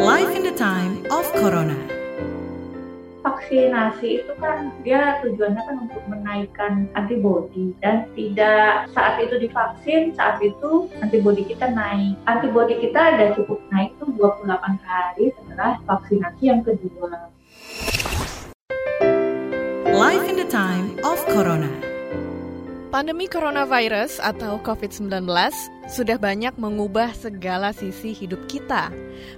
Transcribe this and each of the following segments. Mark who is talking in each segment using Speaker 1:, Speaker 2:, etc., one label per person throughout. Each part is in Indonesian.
Speaker 1: Life in the time of Corona.
Speaker 2: vaksinasi itu kan dia tujuannya kan untuk menaikkan antibodi dan tidak saat itu divaksin saat itu antibodi kita naik antibodi kita ada cukup naik tuh 28 hari setelah vaksinasi yang kedua
Speaker 1: Life in the time of Corona.
Speaker 3: Pandemi coronavirus atau COVID-19 sudah banyak mengubah segala sisi hidup kita.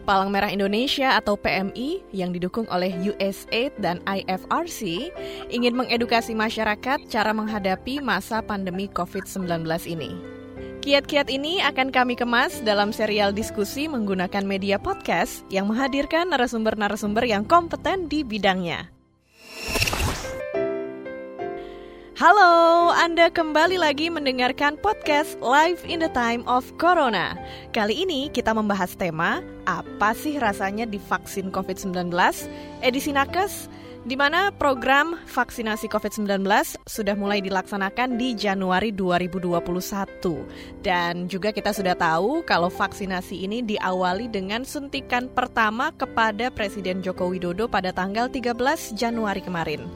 Speaker 3: Palang Merah Indonesia atau PMI yang didukung oleh USAID dan IFRC ingin mengedukasi masyarakat cara menghadapi masa pandemi COVID-19 ini. Kiat-kiat ini akan kami kemas dalam serial diskusi menggunakan media podcast yang menghadirkan narasumber-narasumber yang kompeten di bidangnya. Halo, Anda kembali lagi mendengarkan podcast Live in the Time of Corona. Kali ini kita membahas tema apa sih rasanya divaksin COVID-19 edisi nakes di mana program vaksinasi COVID-19 sudah mulai dilaksanakan di Januari 2021. Dan juga kita sudah tahu kalau vaksinasi ini diawali dengan suntikan pertama kepada Presiden Joko Widodo pada tanggal 13 Januari kemarin.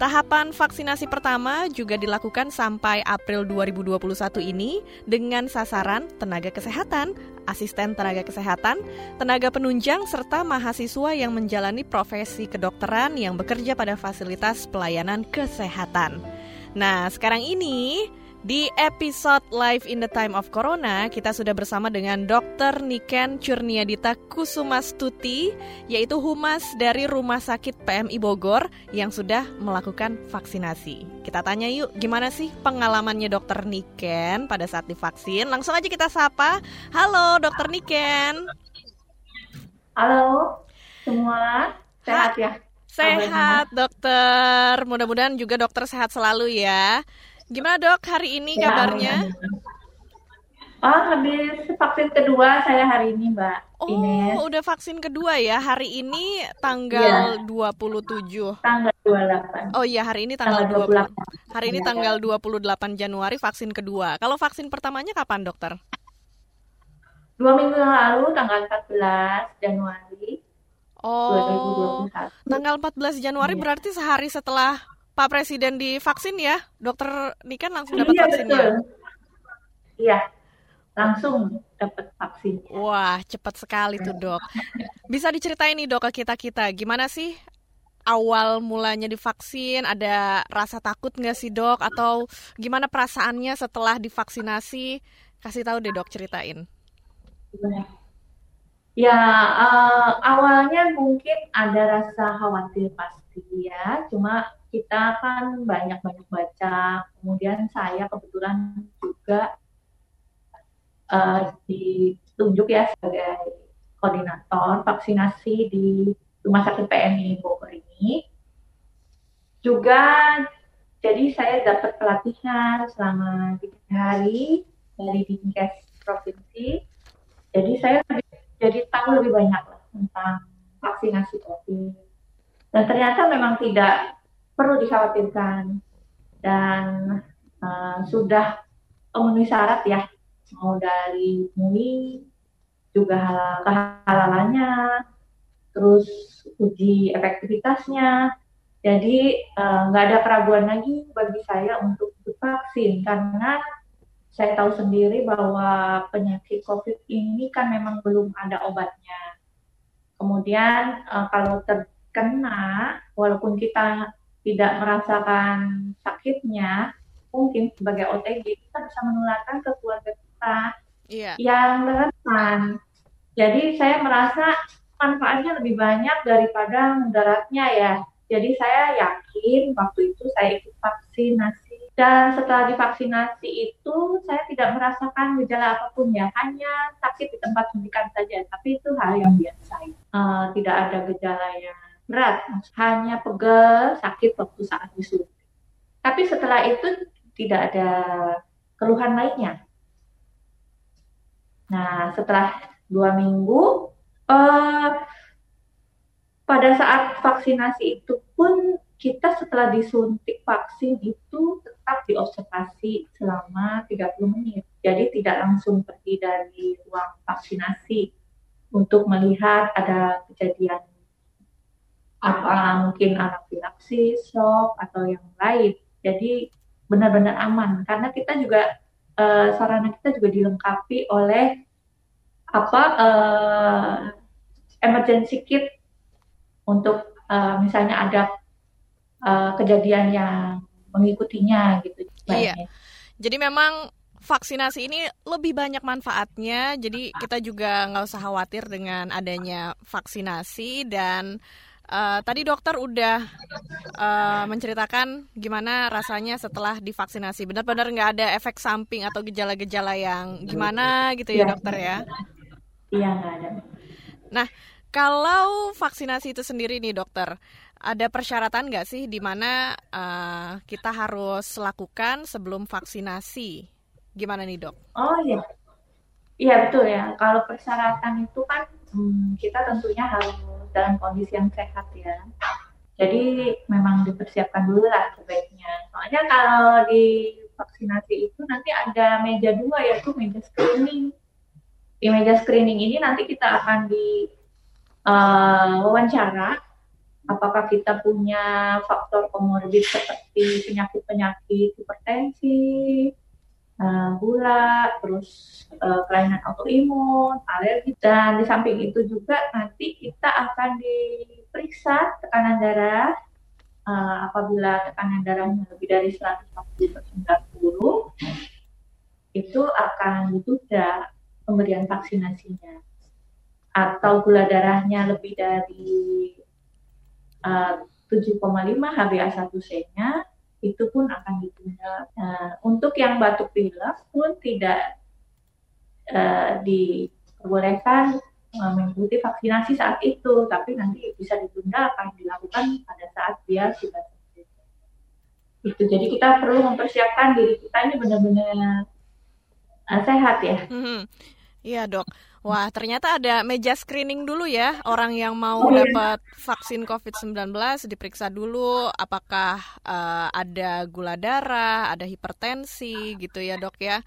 Speaker 3: Tahapan vaksinasi pertama juga dilakukan sampai April 2021 ini dengan sasaran tenaga kesehatan, asisten tenaga kesehatan, tenaga penunjang, serta mahasiswa yang menjalani profesi kedokteran yang bekerja pada fasilitas pelayanan kesehatan. Nah, sekarang ini di episode Live in the Time of Corona, kita sudah bersama dengan Dr. Niken Curniadita Kusumastuti, yaitu humas dari Rumah Sakit PMI Bogor yang sudah melakukan vaksinasi. Kita tanya yuk, gimana sih pengalamannya Dr. Niken pada saat divaksin? Langsung aja kita sapa. Halo, Dr. Niken.
Speaker 2: halo semua sehat ya
Speaker 3: Sehat, dokter. Mudah-mudahan juga dokter sehat selalu ya. Gimana dok hari ini
Speaker 2: Ya,
Speaker 3: kabarnya?
Speaker 2: Oh, habis vaksin kedua saya hari ini, Mbak Ines,
Speaker 3: Oh, udah vaksin kedua ya. Hari ini tanggal 27.
Speaker 2: tanggal 28.
Speaker 3: Oh iya, hari ini tanggal,
Speaker 2: Tanggal
Speaker 3: 20. Hari ini
Speaker 2: Iya.
Speaker 3: tanggal 28 Januari vaksin kedua. Kalau vaksin pertamanya kapan, dokter?
Speaker 2: Dua minggu lalu, tanggal 14 Januari
Speaker 3: Oh,
Speaker 2: 2021.
Speaker 3: tanggal 14 Januari
Speaker 2: Iya.
Speaker 3: berarti sehari setelah Pak Presiden divaksin ya. Dokter Niken langsung dapat
Speaker 2: Iya,
Speaker 3: vaksinnya.
Speaker 2: betul. Iya, langsung dapat vaksin.
Speaker 3: Wah, cepat sekali tuh dok. Bisa diceritain nih dok ke kita-kita, gimana sih awal mulanya divaksin? Ada rasa takut nggak sih dok? Atau gimana perasaannya setelah divaksinasi? Kasih tahu deh dok, ceritain.
Speaker 2: Ya, eh, awalnya mungkin ada rasa khawatir pasti ya. Cuma kita kan banyak-banyak baca. Kemudian saya kebetulan juga eh, ditunjuk ya sebagai koordinator vaksinasi di Rumah Sakit PMI Bogor ini. Juga jadi saya dapat pelatihan selama tiga hari dari Dinkes Provinsi. Jadi saya jadi tahu lebih banyak lah tentang vaksinasi COVID. Dan ternyata memang tidak perlu dikhawatirkan dan eh, sudah memenuhi syarat ya, mau dari MUI juga hal- kehalalannya, terus uji efektivitasnya. Jadi eh, nggak ada keraguan lagi bagi saya untuk divaksin karena saya tahu sendiri bahwa penyakit COVID ini kan memang belum ada obatnya. Kemudian eh, kalau terkena, walaupun kita tidak merasakan sakitnya, mungkin sebagai OTG kita bisa menularkan ke keluarga kita
Speaker 3: Iya.
Speaker 2: yang rentan. Jadi saya merasa manfaatnya lebih banyak daripada mudaratnya ya. Jadi saya yakin waktu itu saya ikut vaksinasi dan setelah divaksinasi itu saya tidak merasakan gejala apa pun ya, hanya sakit di tempat suntikan saja. Tapi itu hal yang biasa. Eh, tidak ada gejala yang berat, hanya pegel, sakit waktu saat disuntik. Tapi setelah itu tidak ada keluhan lainnya. Nah, setelah dua minggu, eh, pada saat vaksinasi itu pun kita setelah disuntik vaksin itu tetap diobservasi selama 30 menit. Jadi tidak langsung pergi dari ruang vaksinasi. untuk melihat ada kejadian apa mungkin anafilaksis, shock atau yang lain. Jadi benar-benar aman karena kita juga uh, sarana kita juga dilengkapi oleh apa uh, emergency kit untuk uh, misalnya ada uh, kejadian yang mengikutinya gitu.
Speaker 3: Iya. Jadi memang vaksinasi ini lebih banyak manfaatnya. Jadi kita juga nggak usah khawatir dengan adanya vaksinasi dan Uh, tadi dokter udah uh, menceritakan gimana rasanya setelah divaksinasi. Benar-benar nggak ada efek samping atau gejala-gejala yang gimana gitu ya, ya dokter ya?
Speaker 2: Iya nggak ada.
Speaker 3: Nah, kalau vaksinasi itu sendiri nih dokter, ada persyaratan nggak sih di mana uh, kita harus lakukan sebelum vaksinasi? Gimana nih dok?
Speaker 2: Oh iya, iya betul ya. Kalau persyaratan itu kan hmm, kita tentunya harus dalam kondisi yang sehat ya. Jadi memang dipersiapkan dulu lah sebaiknya. Soalnya kalau di vaksinasi itu nanti ada meja dua yaitu meja screening. Di meja screening ini nanti kita akan di uh, wawancara apakah kita punya faktor komorbid seperti penyakit-penyakit hipertensi, uh, gula, terus uh, kelainan autoimun, alergi, dan di samping itu juga nanti kita akan diperiksa tekanan darah uh, apabila tekanan darahnya lebih dari 140 per 90 itu akan ditunda pemberian vaksinasinya. Atau gula darahnya lebih dari uh, 7,5 HbA1c-nya itu pun akan ditunda. Nah, untuk yang batuk pilek pun tidak uh, diperbolehkan uh, mengikuti vaksinasi saat itu, tapi nanti bisa ditunda akan dilakukan pada saat dia sudah. Itu jadi kita perlu mempersiapkan diri kita ini benar-benar uh, sehat ya.
Speaker 3: Mm -hmm. Iya dok. Wah, ternyata ada meja screening dulu ya. Orang yang mau oh, iya. dapat vaksin COVID-19 diperiksa dulu apakah uh, ada gula darah, ada hipertensi gitu ya, Dok ya.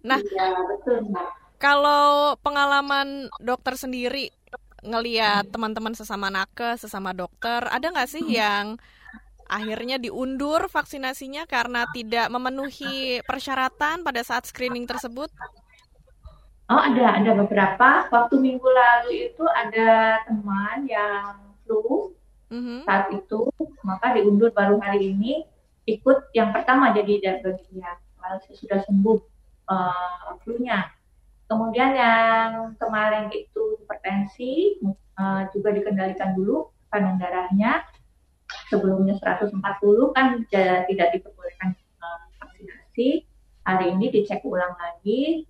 Speaker 3: Nah,
Speaker 2: iya, betul,
Speaker 3: Kalau pengalaman dokter sendiri ngeliat teman-teman sesama nakes, sesama dokter, ada nggak sih yang akhirnya diundur vaksinasinya karena tidak memenuhi persyaratan pada saat screening tersebut?
Speaker 2: Oh ada, ada beberapa. Waktu minggu lalu itu ada teman yang flu mm-hmm. saat itu, maka diundur baru hari ini ikut yang pertama jadi dia Lalu sudah sembuh uh, flu-nya. Kemudian yang kemarin itu hipertensi uh, juga dikendalikan dulu tekanan darahnya sebelumnya 140 kan tidak diperbolehkan uh, vaksinasi. Hari ini dicek ulang lagi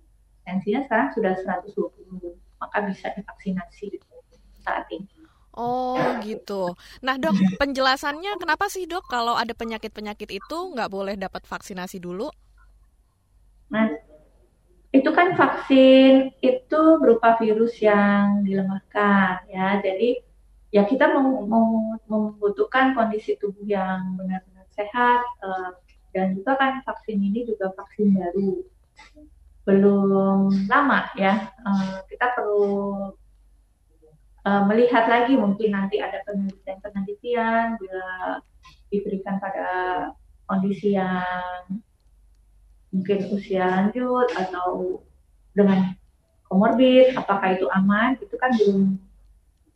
Speaker 2: tensinya sekarang sudah 120 maka bisa divaksinasi saat ini.
Speaker 3: Oh gitu. Nah dok, penjelasannya kenapa sih dok kalau ada penyakit-penyakit itu nggak boleh dapat vaksinasi dulu?
Speaker 2: Nah, itu kan vaksin itu berupa virus yang dilemahkan ya. Jadi ya kita membutuhkan kondisi tubuh yang benar-benar sehat uh, dan juga kan vaksin ini juga vaksin baru belum lama ya. Uh, kita perlu uh, melihat lagi mungkin nanti ada penelitian-penelitian bila diberikan pada kondisi yang mungkin usia lanjut atau dengan komorbid, apakah itu aman? Itu kan belum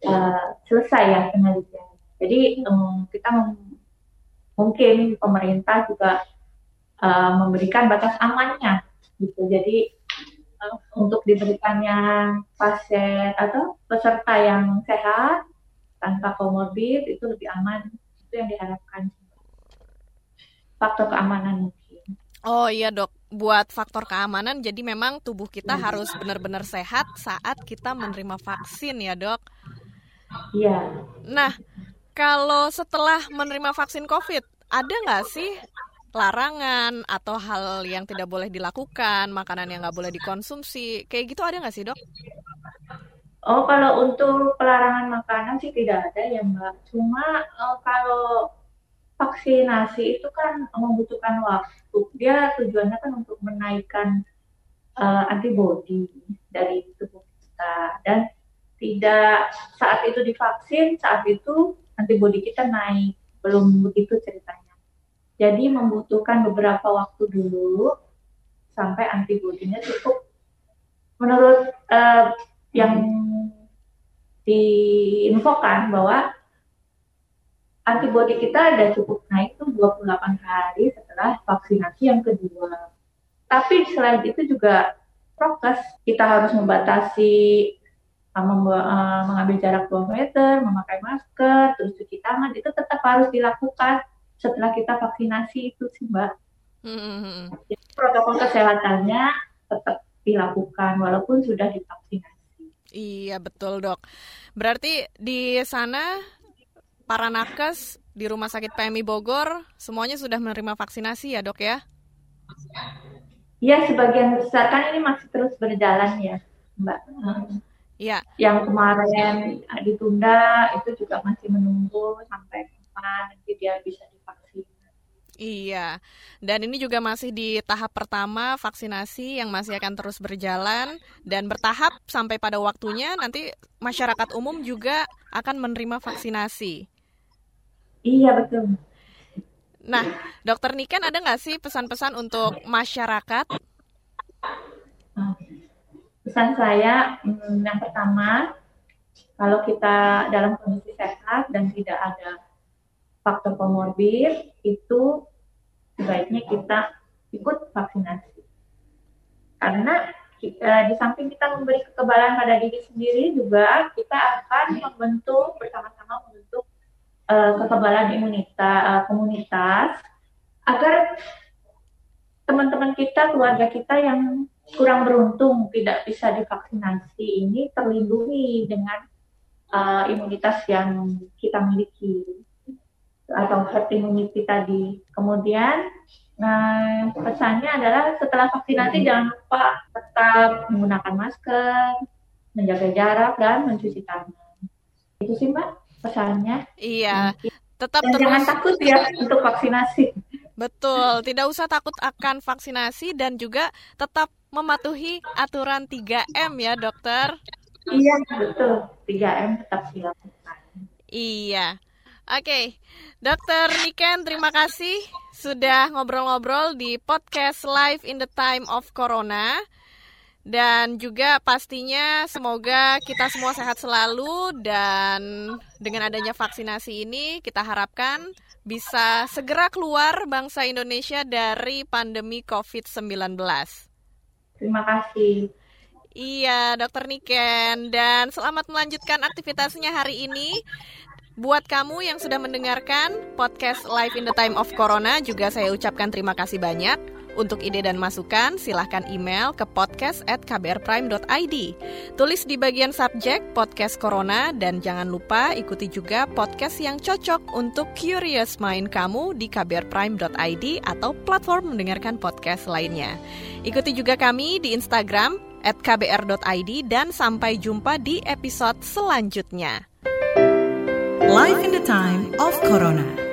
Speaker 2: uh, selesai ya penelitian. Jadi um, kita mungkin pemerintah juga uh, memberikan batas amannya gitu. Jadi uh, untuk diberikannya pasien atau peserta yang sehat tanpa komorbid itu lebih aman itu yang diharapkan faktor keamanan mungkin.
Speaker 3: Oh iya dok, buat faktor keamanan jadi memang tubuh kita ya. harus benar-benar sehat saat kita menerima vaksin ya dok.
Speaker 2: Iya.
Speaker 3: Nah kalau setelah menerima vaksin COVID ada nggak sih larangan atau hal yang tidak boleh dilakukan, makanan yang nggak boleh dikonsumsi, kayak gitu ada nggak sih dok?
Speaker 2: Oh kalau untuk pelarangan makanan sih tidak ada ya mbak. Cuma oh, kalau vaksinasi itu kan membutuhkan waktu. Dia tujuannya kan untuk menaikkan uh, antibodi dari tubuh kita dan tidak saat itu divaksin, saat itu antibodi kita naik, belum begitu ceritanya. Jadi membutuhkan beberapa waktu dulu sampai antibodinya cukup. Menurut uh, yang diinfokan bahwa antibodi kita ada cukup naik tuh 28 hari setelah vaksinasi yang kedua. Tapi selain itu juga prokes, kita harus membatasi uh, mengambil jarak 2 meter, memakai masker, terus cuci tangan, itu tetap harus dilakukan setelah kita vaksinasi itu sih Mbak. Hmm. Jadi, protokol kesehatannya tetap dilakukan walaupun sudah divaksinasi.
Speaker 3: Iya betul dok. Berarti di sana para nakes di Rumah Sakit PMI Bogor semuanya sudah menerima vaksinasi ya dok ya?
Speaker 2: Iya sebagian besar kan ini masih terus berjalan ya Mbak.
Speaker 3: Iya.
Speaker 2: Yang kemarin ditunda itu juga masih menunggu sampai kapan nanti dia bisa divaksin.
Speaker 3: Iya, dan ini juga masih di tahap pertama vaksinasi yang masih akan terus berjalan dan bertahap sampai pada waktunya nanti masyarakat umum juga akan menerima vaksinasi.
Speaker 2: Iya betul.
Speaker 3: Nah, Dokter Niken ada nggak sih pesan-pesan untuk masyarakat?
Speaker 2: Pesan saya hmm, yang pertama, kalau kita dalam kondisi sehat dan tidak ada faktor komorbid, itu sebaiknya kita ikut vaksinasi. Karena kita, di samping kita memberi kekebalan pada diri sendiri juga kita akan membentuk bersama-sama membentuk uh, kekebalan imunitas uh, komunitas agar teman-teman kita, keluarga kita yang kurang beruntung tidak bisa divaksinasi ini terlindungi dengan uh, imunitas yang kita miliki atau herd immunity tadi. Kemudian nah, pesannya adalah setelah vaksinasi jangan lupa tetap menggunakan masker, menjaga jarak dan mencuci tangan. Itu sih Mbak pesannya.
Speaker 3: Iya. Tetap
Speaker 2: dan
Speaker 3: terus
Speaker 2: jangan takut ya untuk vaksinasi.
Speaker 3: Betul, tidak usah takut akan vaksinasi dan juga tetap mematuhi aturan 3M ya, Dokter.
Speaker 2: Iya, betul. 3M tetap dilakukan.
Speaker 3: Iya. Oke, okay. Dokter Niken, terima kasih sudah ngobrol-ngobrol di podcast Live in the Time of Corona. Dan juga pastinya semoga kita semua sehat selalu dan dengan adanya vaksinasi ini kita harapkan bisa segera keluar bangsa Indonesia dari pandemi COVID-19.
Speaker 2: Terima kasih.
Speaker 3: Iya, Dokter Niken. Dan selamat melanjutkan aktivitasnya hari ini. Buat kamu yang sudah mendengarkan podcast Live in the Time of Corona, juga saya ucapkan terima kasih banyak. Untuk ide dan masukan, silahkan email ke podcast at kbrprime.id. Tulis di bagian subjek podcast Corona dan jangan lupa ikuti juga podcast yang cocok untuk curious mind kamu di kbrprime.id atau platform mendengarkan podcast lainnya. Ikuti juga kami di Instagram at kbr.id dan sampai jumpa di episode selanjutnya.
Speaker 1: Life in the Time of Corona.